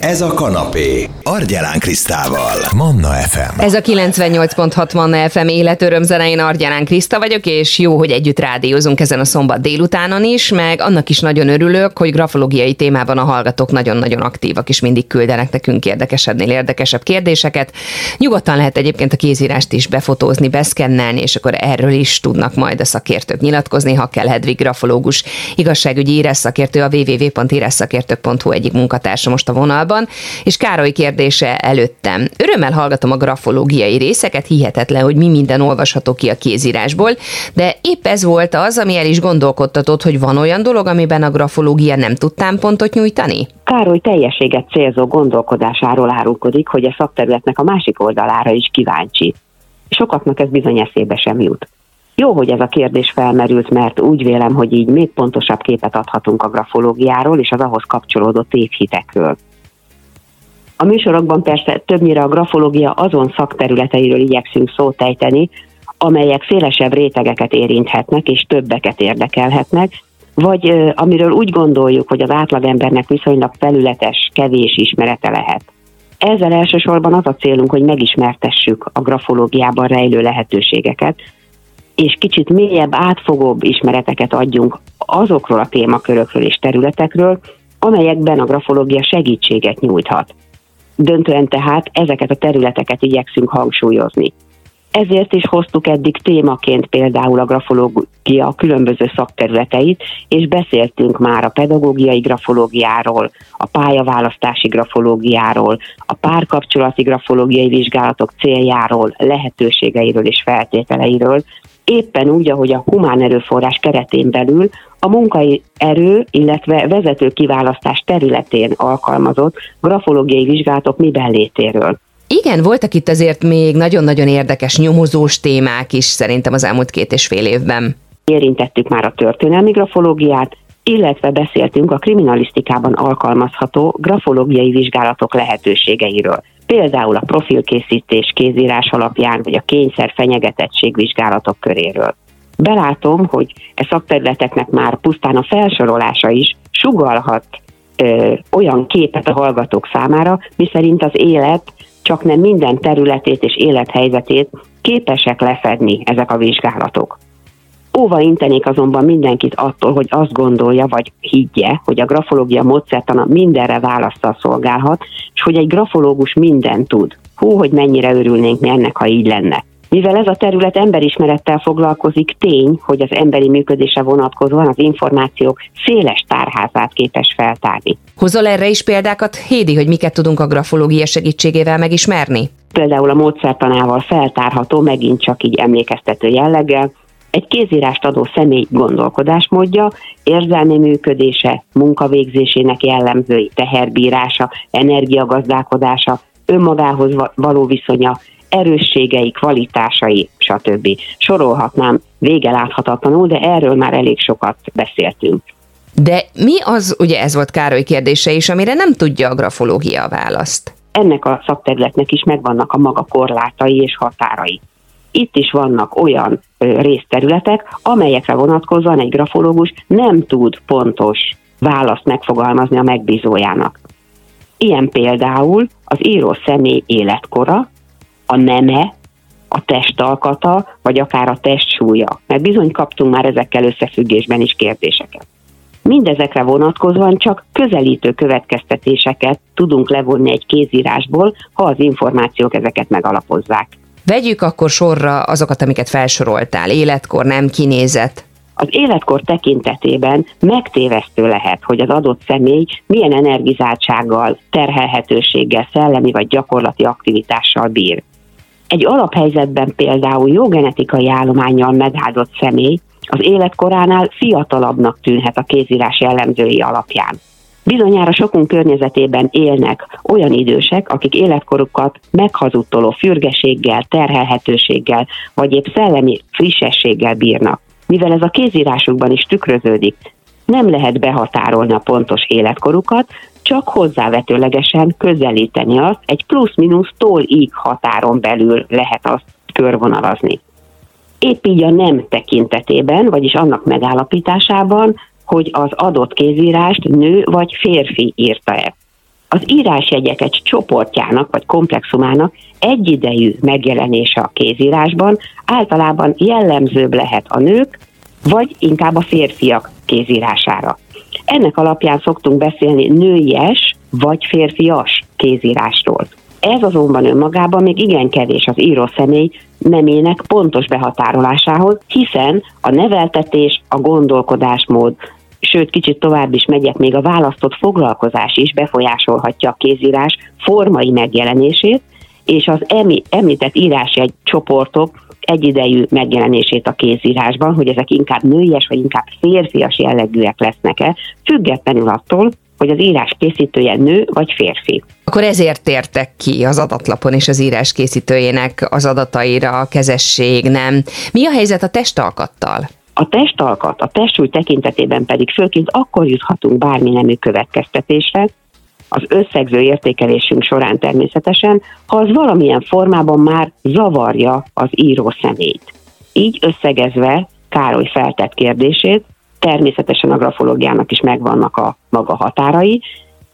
Ez a kanapé. Argyelán Krisztával. Manna FM. Ez a 98.6 Manna FM életörömzene, én Argyelán Kriszta vagyok, és jó, hogy együtt rádiózunk ezen a szombat délutánon is, meg annak is nagyon örülök, hogy grafológiai témában a hallgatók nagyon-nagyon aktívak, és mindig küldenek nekünk érdekesebbnél érdekesebb kérdéseket. Nyugodtan lehet egyébként a kézírást is befotózni, beszkennelni, és akkor erről is tudnak majd a szakértők nyilatkozni, ha kell Hedvig grafológus, igazságügyi írás szakértő, a www.írásszakértők.hu egyik munkatársa most a vonalban, és Károly kérdése előttem. Örömmel hallgatom a grafológiai részeket, hihetetlen, hogy mi minden olvasható ki a kézírásból, de épp ez volt az, ami el is gondolkodtatott, hogy van olyan dolog, amiben a grafológia nem tud támpontot nyújtani? Károly teljességet célzó gondolkodásáról árulkodik, hogy a szakterületnek a másik oldalára is kíváncsi. Sokaknak ez bizony eszébe sem jut. Jó, hogy ez a kérdés felmerült, mert úgy vélem, hogy így még pontosabb képet adhatunk a grafológiáról és az ahhoz kapcsolódó tévhitekről. A műsorokban persze többnyire a grafológia azon szakterületeiről igyekszünk szót ejteni, amelyek szélesebb rétegeket érinthetnek és többeket érdekelhetnek, vagy amiről úgy gondoljuk, hogy az átlagembernek viszonylag felületes, kevés ismerete lehet. Ezzel elsősorban az a célunk, hogy megismertessük a grafológiában rejlő lehetőségeket, és kicsit mélyebb, átfogóbb ismereteket adjunk azokról a témakörökről és területekről, amelyekben a grafológia segítséget nyújthat. Döntően tehát ezeket a területeket igyekszünk hangsúlyozni. Ezért is hoztuk eddig témaként például a grafológia különböző szakterületeit, és beszéltünk már a pedagógiai grafológiáról, a pályaválasztási grafológiáról, a párkapcsolati grafológiai vizsgálatok céljáról, lehetőségeiről és feltételeiről, éppen úgy, ahogy a humán erőforrás keretén belül a munkai erő, illetve vezető kiválasztás területén alkalmazott grafológiai vizsgálatok miben létéről. Igen, voltak itt azért még nagyon-nagyon érdekes nyomozós témák is szerintem az elmúlt két és fél évben. Érintettük már a történelmi grafológiát, illetve beszéltünk a kriminalisztikában alkalmazható grafológiai vizsgálatok lehetőségeiről. Például a profilkészítés kézírás alapján, vagy a kényszer fenyegetettség vizsgálatok köréről. Belátom, hogy e szakterületeknek már pusztán a felsorolása is sugalhat ö, olyan képet a hallgatók számára, miszerint az élet csak nem minden területét és élethelyzetét képesek lefedni ezek a vizsgálatok. Óva intenék azonban mindenkit attól, hogy azt gondolja, vagy higgye, hogy a grafológia módszertana mindenre választal szolgálhat, és hogy egy grafológus mindent tud. Hú, hogy mennyire örülnénk mi ennek, ha így lenne. Mivel ez a terület emberismerettel foglalkozik, tény, hogy az emberi működése vonatkozóan az információk széles tárházát képes feltárni. Hozol erre is példákat, Hédi, hogy miket tudunk a grafológia segítségével megismerni? Például a módszertanával feltárható, megint csak így emlékeztető jelleggel, egy kézírást adó személy gondolkodásmódja, érzelmi működése, munkavégzésének jellemzői, teherbírása, energiagazdálkodása, önmagához való viszonya, erősségei, kvalitásai, stb. Sorolhatnám vége láthatatlanul, de erről már elég sokat beszéltünk. De mi az, ugye ez volt Károly kérdése is, amire nem tudja a grafológia a választ? Ennek a szakterületnek is megvannak a maga korlátai és határai. Itt is vannak olyan részterületek, amelyekre vonatkozóan egy grafológus nem tud pontos választ megfogalmazni a megbízójának. Ilyen például az író személy életkora, a neme, a testalkata, vagy akár a testsúlya. Mert bizony kaptunk már ezekkel összefüggésben is kérdéseket. Mindezekre vonatkozóan csak közelítő következtetéseket tudunk levonni egy kézírásból, ha az információk ezeket megalapozzák. Vegyük akkor sorra azokat, amiket felsoroltál. Életkor, nem kinézet. Az életkor tekintetében megtévesztő lehet, hogy az adott személy milyen energizáltsággal, terhelhetőséggel, szellemi vagy gyakorlati aktivitással bír. Egy alaphelyzetben például jó genetikai állományjal megáldott személy az életkoránál fiatalabbnak tűnhet a kézírás jellemzői alapján. Bizonyára sokunk környezetében élnek olyan idősek, akik életkorukat meghazudtoló fürgeséggel, terhelhetőséggel, vagy épp szellemi frissességgel bírnak. Mivel ez a kézírásukban is tükröződik, nem lehet behatárolni a pontos életkorukat, csak hozzávetőlegesen közelíteni azt, egy plusz-minusz tól-íg határon belül lehet azt körvonalazni. Épp így a nem tekintetében, vagyis annak megállapításában hogy az adott kézírást nő vagy férfi írta-e. Az írásjegyek egy csoportjának vagy komplexumának egyidejű megjelenése a kézírásban általában jellemzőbb lehet a nők, vagy inkább a férfiak kézírására. Ennek alapján szoktunk beszélni nőies vagy férfias kézírásról. Ez azonban önmagában még igen kevés az író személy nemének pontos behatárolásához, hiszen a neveltetés, a gondolkodásmód, sőt kicsit tovább is megyek, még a választott foglalkozás is befolyásolhatja a kézírás formai megjelenését, és az emi, említett egy csoportok egyidejű megjelenését a kézírásban, hogy ezek inkább nőies vagy inkább férfias jellegűek lesznek-e, függetlenül attól, hogy az írás készítője nő vagy férfi. Akkor ezért tértek ki az adatlapon és az írás készítőjének az adataira, a kezesség, nem? Mi a helyzet a testalkattal? A testalkat, a testúly tekintetében pedig főként akkor juthatunk bármi nemű következtetésre, az összegző értékelésünk során természetesen, ha az valamilyen formában már zavarja az író személyt. Így összegezve Károly feltett kérdését, természetesen a grafológiának is megvannak a maga határai,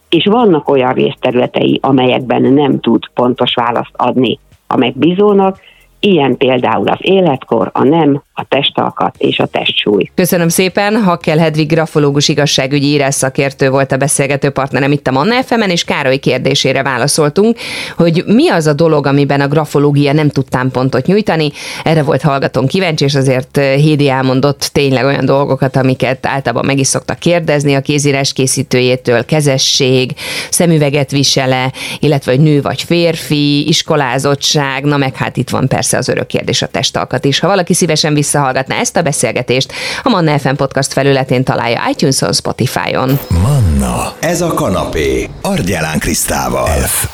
és vannak olyan részterületei, amelyekben nem tud pontos választ adni a megbízónak, Ilyen például az életkor, a nem, a testalkat és a testsúly. Köszönöm szépen, Hakkel Hedvig grafológus igazságügyi írás szakértő volt a beszélgető partnerem itt a Manna fm és Károly kérdésére válaszoltunk, hogy mi az a dolog, amiben a grafológia nem tud támpontot nyújtani. Erre volt hallgatón kíváncsi, és azért eh, Hédi elmondott tényleg olyan dolgokat, amiket általában meg is szoktak kérdezni a kézírás készítőjétől, kezesség, szemüveget visele, illetve hogy nő vagy férfi, iskolázottság, na meg hát itt van persze az örök kérdés a testalkat is. Ha valaki szívesen visszahallgatná ezt a beszélgetést, a Manna FM podcast felületén találja iTunes-on, Spotify-on. Manna, ez a kanapé, Argyelán Krisztával. F